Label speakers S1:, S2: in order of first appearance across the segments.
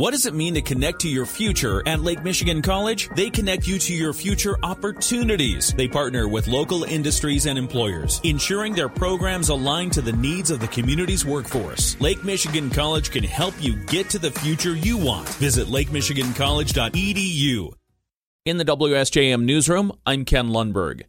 S1: What does it mean to connect to your future at Lake Michigan College? They connect you to your future opportunities. They partner with local industries and employers, ensuring their programs align to the needs of the community's workforce. Lake Michigan College can help you get to the future you want. Visit lakemichigancollege.edu.
S2: In the WSJM newsroom, I'm Ken Lundberg.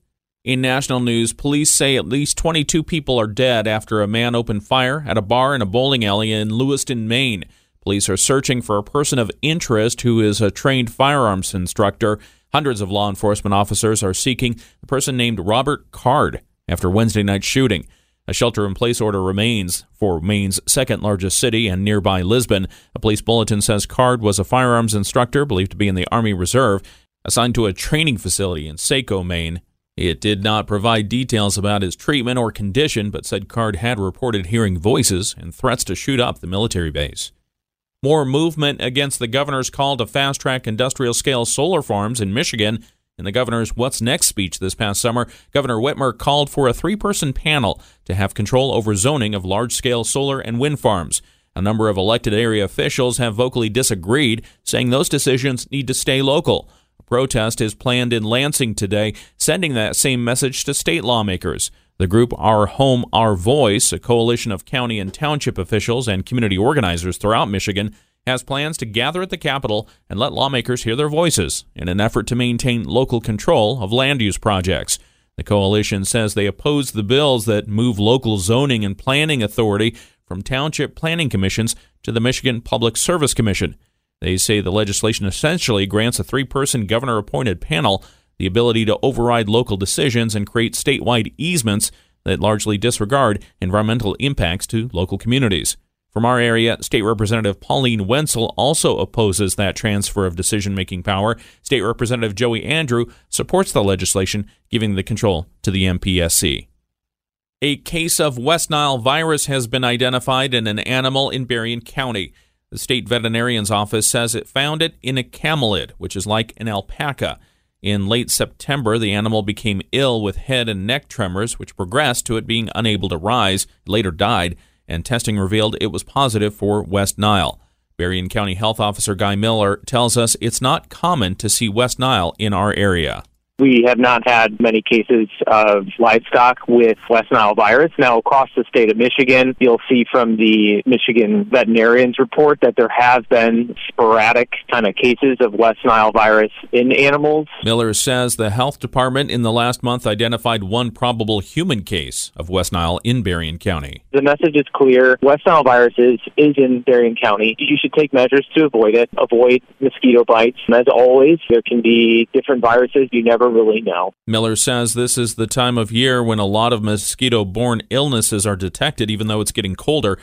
S2: In national news, police say at least 22 people are dead after a man opened fire at a bar in a bowling alley in Lewiston, Maine. Police are searching for a person of interest who is a trained firearms instructor. Hundreds of law enforcement officers are seeking the person named Robert Card after Wednesday night's shooting. A shelter in place order remains for Maine's second largest city and nearby Lisbon. A police bulletin says Card was a firearms instructor believed to be in the Army Reserve, assigned to a training facility in Saco, Maine. It did not provide details about his treatment or condition, but said Card had reported hearing voices and threats to shoot up the military base. More movement against the governor's call to fast track industrial scale solar farms in Michigan. In the governor's What's Next speech this past summer, Governor Whitmer called for a three person panel to have control over zoning of large scale solar and wind farms. A number of elected area officials have vocally disagreed, saying those decisions need to stay local. A protest is planned in Lansing today, sending that same message to state lawmakers. The group Our Home, Our Voice, a coalition of county and township officials and community organizers throughout Michigan, has plans to gather at the Capitol and let lawmakers hear their voices in an effort to maintain local control of land use projects. The coalition says they oppose the bills that move local zoning and planning authority from township planning commissions to the Michigan Public Service Commission. They say the legislation essentially grants a three person governor appointed panel the ability to override local decisions and create statewide easements that largely disregard environmental impacts to local communities. From our area, State Representative Pauline Wendzel also opposes that transfer of decision making power. State Representative Joey Andrew supports the legislation, giving the control to the MPSC. A case of West Nile virus has been identified in an animal in Berrien County. The state veterinarian's office says it found it in a camelid, which is like an alpaca. In late September, the animal became ill with head and neck tremors, which progressed to it being unable to rise, later died, and testing revealed it was positive for West Nile. Berrien County Health Officer Guy Miller tells us it's not common to see West Nile in our area.
S3: We have not had many cases of livestock with West Nile virus. Now, across the state of Michigan, you'll see from the Michigan veterinarians report that there have been sporadic kind of cases of West Nile virus in animals.
S2: Miller says the health department in the last month identified one probable human case of West Nile in Berrien County.
S3: The message is clear. West Nile virus is, is in Berrien County. You should take measures to avoid it. Avoid mosquito bites. As always, there can be different viruses you never really know.
S2: Miller says this is the time of year when a lot of mosquito borne illnesses are detected, even though it's getting colder.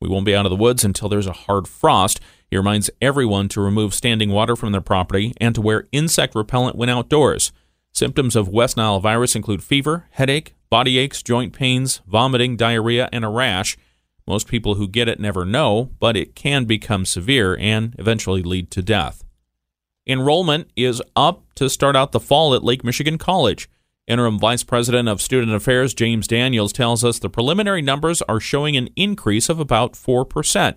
S2: We won't be out of the woods until there's a hard frost. He reminds everyone to remove standing water from their property and to wear insect repellent when outdoors. Symptoms of West Nile virus include fever, headache, body aches, joint pains, vomiting, diarrhea, and a rash. Most people who get it never know, but it can become severe and eventually lead to death. Enrollment is up to start out the fall at Lake Michigan College. Interim Vice President of Student Affairs James Daniels tells us the preliminary numbers are showing an increase of about 4%.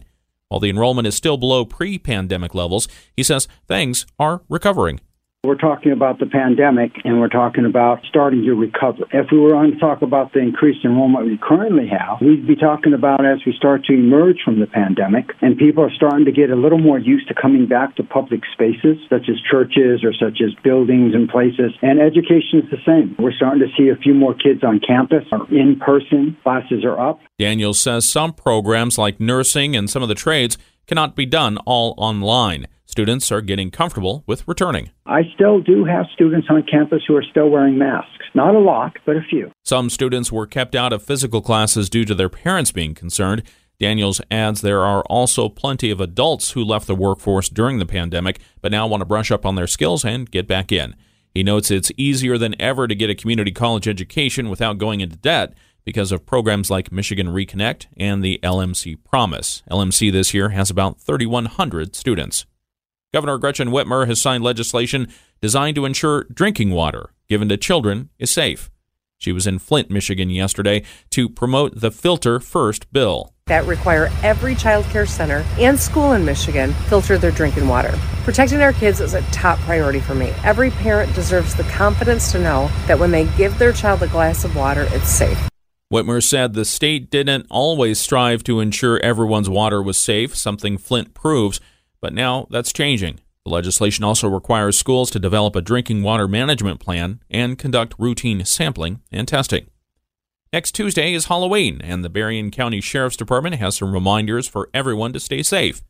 S2: While the enrollment is still below pre pandemic levels, he says things are recovering.
S4: We're talking about the pandemic and we're talking about starting to recover. If we were on to talk about the increased enrollment we currently have, we'd be talking about as we start to emerge from the pandemic and people are starting to get a little more used to coming back to public spaces such as churches or such as buildings and places. And education is the same. We're starting to see a few more kids on campus or in person. Classes are up.
S2: Daniel says some programs like nursing and some of the trades cannot be done all online. Students are getting comfortable with returning.
S4: I still do have students on campus who are still wearing masks. Not a lot, but a few.
S2: Some students were kept out of physical classes due to their parents being concerned. Daniels adds there are also plenty of adults who left the workforce during the pandemic but now want to brush up on their skills and get back in. He notes it's easier than ever to get a community college education without going into debt because of programs like Michigan Reconnect and the LMC Promise. LMC this year has about 3,100 students. Governor Gretchen Whitmer has signed legislation designed to ensure drinking water given to children is safe. She was in Flint, Michigan yesterday to promote the Filter First bill.
S5: That require every child care center and school in Michigan filter their drinking water. Protecting our kids is a top priority for me. Every parent deserves the confidence to know that when they give their child a glass of water, it's safe.
S2: Whitmer said the state didn't always strive to ensure everyone's water was safe, something Flint proves, but now that's changing. The legislation also requires schools to develop a drinking water management plan and conduct routine sampling and testing. Next Tuesday is Halloween, and the Berrien County Sheriff's Department has some reminders for everyone to stay safe.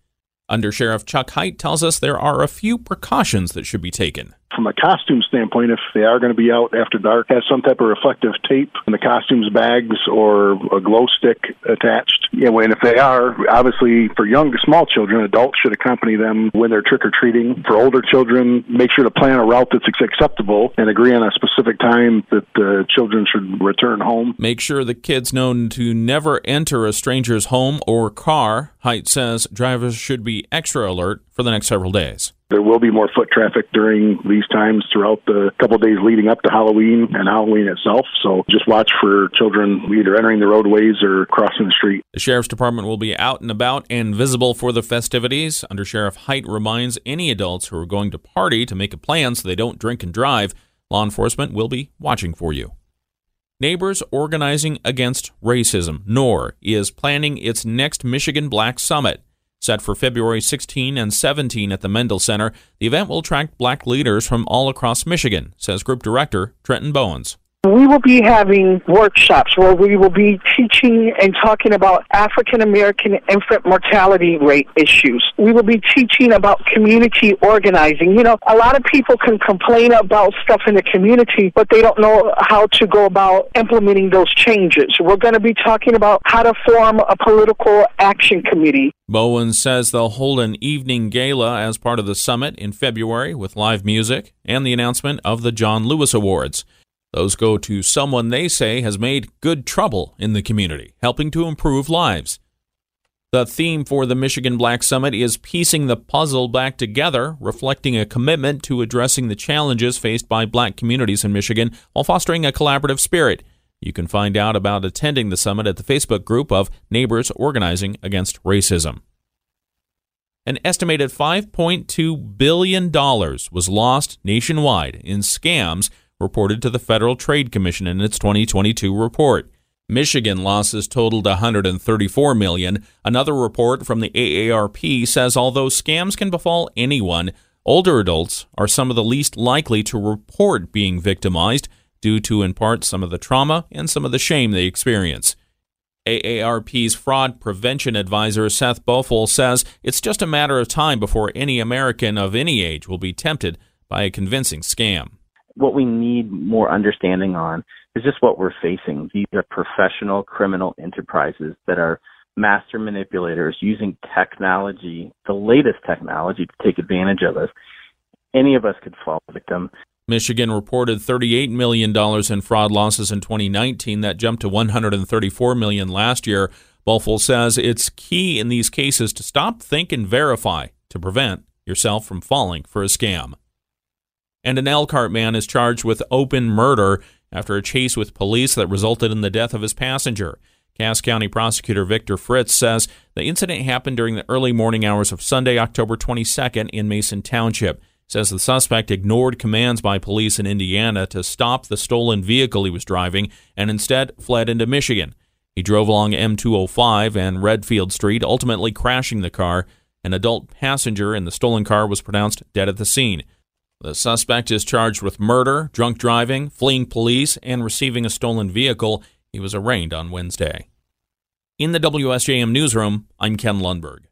S2: Under Sheriff Chuck Heit tells us there are a few precautions that should be taken
S6: from a costume standpoint, if they are going to be out after dark, have some type of reflective tape in the costumes bags or a glow stick attached. Yeah, and if they are, obviously for young, small children, adults should accompany them when they're trick or treating. For older children, make sure to plan a route that's acceptable and agree on a specific time that the children should return home.
S2: Make sure the kids know to never enter a stranger's home or car. Heit says drivers should be extra alert for the next several days.
S6: There will be more foot traffic during these times throughout the couple days leading up to Halloween and Halloween itself. So just watch for children either entering the roadways or crossing the street.
S2: The Sheriff's Department will be out and about and visible for the festivities. Under Sheriff Heit reminds any adults who are going to party to make a plan so they don't drink and drive. Law enforcement will be watching for you. Neighbors Organizing Against Racism, NOR, is planning its next Michigan Black Summit. Set for February 16 and 17 at the Mendel Center, the event will attract black leaders from all across Michigan, says Group Director Trenton Bowens.
S7: We will be having workshops where we will be teaching and talking about African American infant mortality rate issues. We will be teaching about community organizing. You know, a lot of people can complain about stuff in the community, but they don't know how to go about implementing those changes. We're going to be talking about how to form a political action committee.
S2: Bowen says they'll hold an evening gala as part of the summit in February with live music and the announcement of the John Lewis Awards. Those go to someone they say has made good trouble in the community, helping to improve lives. The theme for the Michigan Black Summit is piecing the puzzle back together, reflecting a commitment to addressing the challenges faced by black communities in Michigan while fostering a collaborative spirit. You can find out about attending the summit at the Facebook group of Neighbors Organizing Against Racism. An estimated $5.2 billion was lost nationwide in scams reported to the Federal Trade Commission in its 2022 report. Michigan losses totaled 134 million. Another report from the AARP says although scams can befall anyone, older adults are some of the least likely to report being victimized due to in part some of the trauma and some of the shame they experience. AARP's fraud prevention advisor Seth Bofel says it's just a matter of time before any American of any age will be tempted by a convincing scam
S8: what we need more understanding on is just what we're facing. These are professional criminal enterprises that are master manipulators using technology, the latest technology to take advantage of us. Any of us could fall victim.
S2: Michigan reported $38 million in fraud losses in 2019. That jumped to 134 million last year. Bofel says it's key in these cases to stop, think, and verify to prevent yourself from falling for a scam and an Elkhart man is charged with open murder after a chase with police that resulted in the death of his passenger. Cass County prosecutor Victor Fitz says the incident happened during the early morning hours of Sunday, October 22nd in Mason Township. Says the suspect ignored commands by police in Indiana to stop the stolen vehicle he was driving and instead fled into Michigan. He drove along M205 and Redfield Street, ultimately crashing the car. An adult passenger in the stolen car was pronounced dead at the scene. The suspect is charged with murder, drunk driving, fleeing police, and receiving a stolen vehicle. He was arraigned on Wednesday. In the WSJM newsroom, I'm Ken Lundberg.